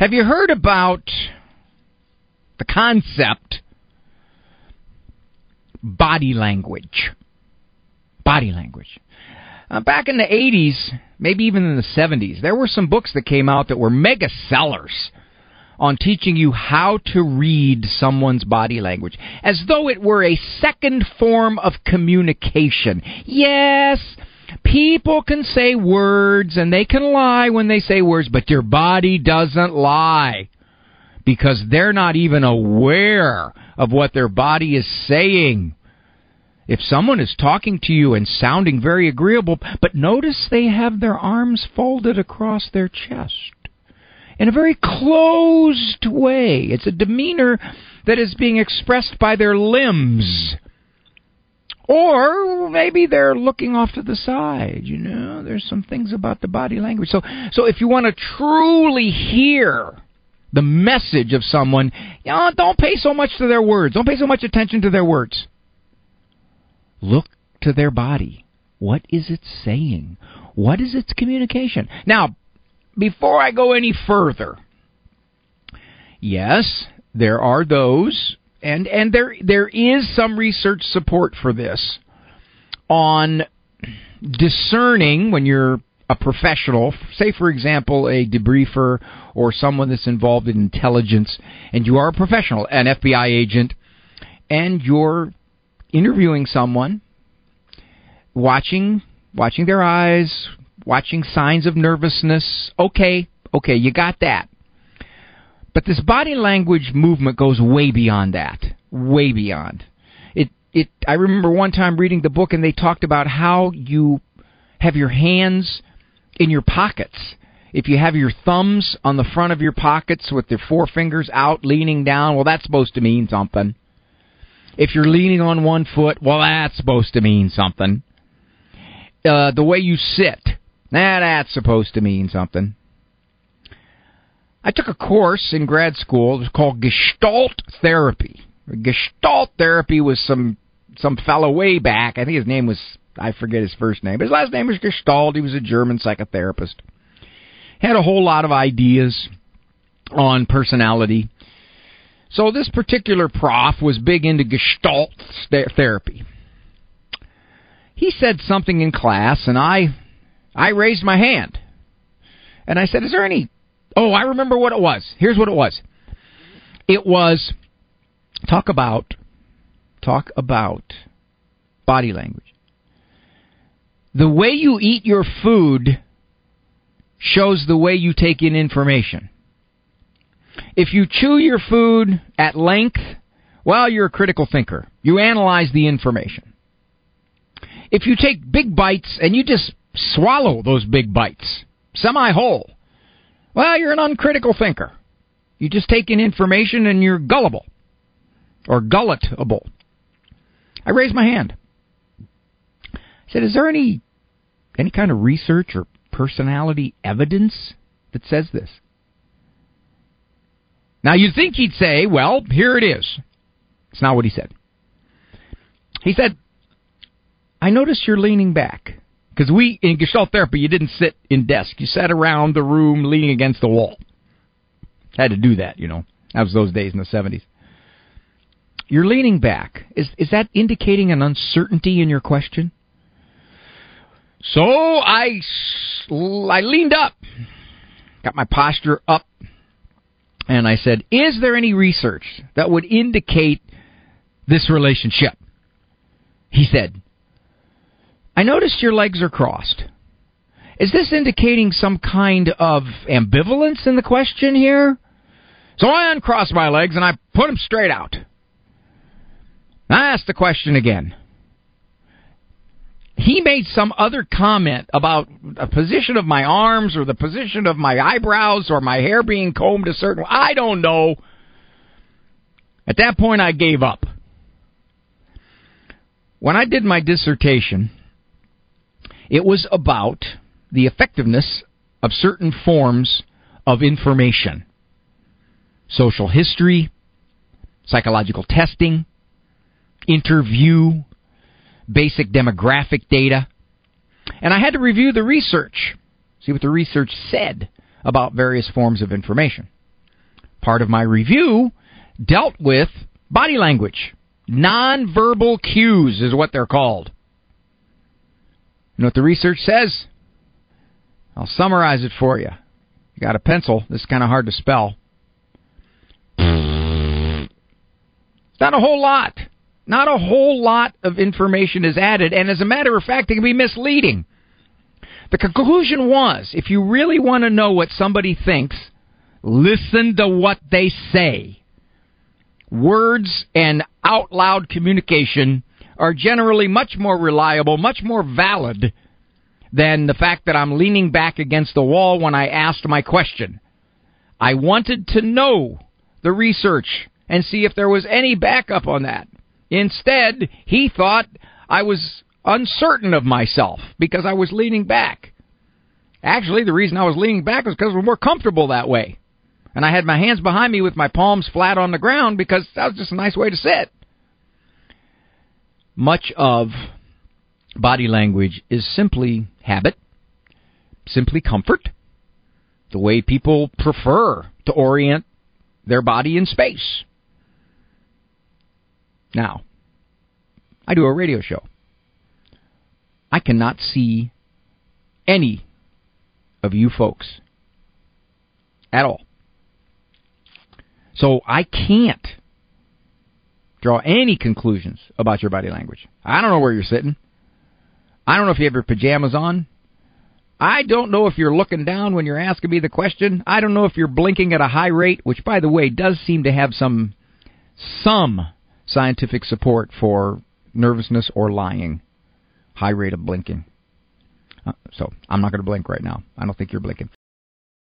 Have you heard about the concept body language? Body language. Uh, back in the 80s, maybe even in the 70s, there were some books that came out that were mega sellers on teaching you how to read someone's body language as though it were a second form of communication. Yes, people can say words and they can lie when they say words, but your body doesn't lie because they're not even aware of what their body is saying. If someone is talking to you and sounding very agreeable, but notice they have their arms folded across their chest in a very closed way. It's a demeanor that is being expressed by their limbs. Or maybe they're looking off to the side, you know. There's some things about the body language. So so if you want to truly hear the message of someone, you know, don't pay so much to their words. Don't pay so much attention to their words. Look to their body. What is it saying? What is its communication? Now, before I go any further, yes, there are those, and and there there is some research support for this on discerning when you're a professional, say for example a debriefer or someone that's involved in intelligence, and you are a professional, an FBI agent, and you're interviewing someone, watching watching their eyes, watching signs of nervousness. Okay, okay, you got that. But this body language movement goes way beyond that. Way beyond. It it I remember one time reading the book and they talked about how you have your hands in your pockets. If you have your thumbs on the front of your pockets with your four fingers out leaning down, well that's supposed to mean something. If you're leaning on one foot, well that's supposed to mean something. Uh, the way you sit, now that's supposed to mean something. I took a course in grad school. It was called Gestalt Therapy. Gestalt Therapy was some some fellow way back. I think his name was I forget his first name. But his last name was Gestalt. He was a German psychotherapist. Had a whole lot of ideas on personality. So this particular prof was big into Gestalt therapy. He said something in class, and I I raised my hand. And I said, Is there any. Oh, I remember what it was. Here's what it was it was talk about, talk about body language. The way you eat your food shows the way you take in information. If you chew your food at length, well, you're a critical thinker. You analyze the information. If you take big bites and you just swallow those big bites, semi whole. Well, you're an uncritical thinker. You just take in information and you're gullible or gulletable. I raised my hand. I said, "Is there any any kind of research or personality evidence that says this?" Now you'd think he'd say, "Well, here it is." It's not what he said. He said, "I notice you're leaning back." Because we, in Gestalt therapy, you didn't sit in desk. You sat around the room leaning against the wall. Had to do that, you know. That was those days in the 70s. You're leaning back. Is, is that indicating an uncertainty in your question? So I, I leaned up, got my posture up, and I said, Is there any research that would indicate this relationship? He said, I noticed your legs are crossed. Is this indicating some kind of ambivalence in the question here? So I uncrossed my legs and I put them straight out. I asked the question again. He made some other comment about the position of my arms or the position of my eyebrows or my hair being combed a certain. I don't know. At that point, I gave up. When I did my dissertation, it was about the effectiveness of certain forms of information social history, psychological testing, interview, basic demographic data. And I had to review the research, see what the research said about various forms of information. part of my review dealt with body language. Nonverbal cues is what they're called. You know what the research says? I'll summarize it for you. You got a pencil. This is kind of hard to spell. Not a whole lot. Not a whole lot of information is added, and as a matter of fact, it can be misleading. The conclusion was if you really want to know what somebody thinks, listen to what they say. Words and out loud communication are generally much more reliable, much more valid than the fact that I'm leaning back against the wall when I asked my question. I wanted to know the research and see if there was any backup on that. Instead, he thought I was uncertain of myself because I was leaning back. Actually, the reason I was leaning back was because I was more comfortable that way. And I had my hands behind me with my palms flat on the ground because that was just a nice way to sit. Much of body language is simply habit, simply comfort, the way people prefer to orient their body in space. Now, I do a radio show. I cannot see any of you folks at all. So I can't draw any conclusions about your body language. I don't know where you're sitting. I don't know if you have your pajamas on. I don't know if you're looking down when you're asking me the question. I don't know if you're blinking at a high rate, which by the way does seem to have some some scientific support for nervousness or lying. High rate of blinking. Uh, so I'm not going to blink right now. I don't think you're blinking.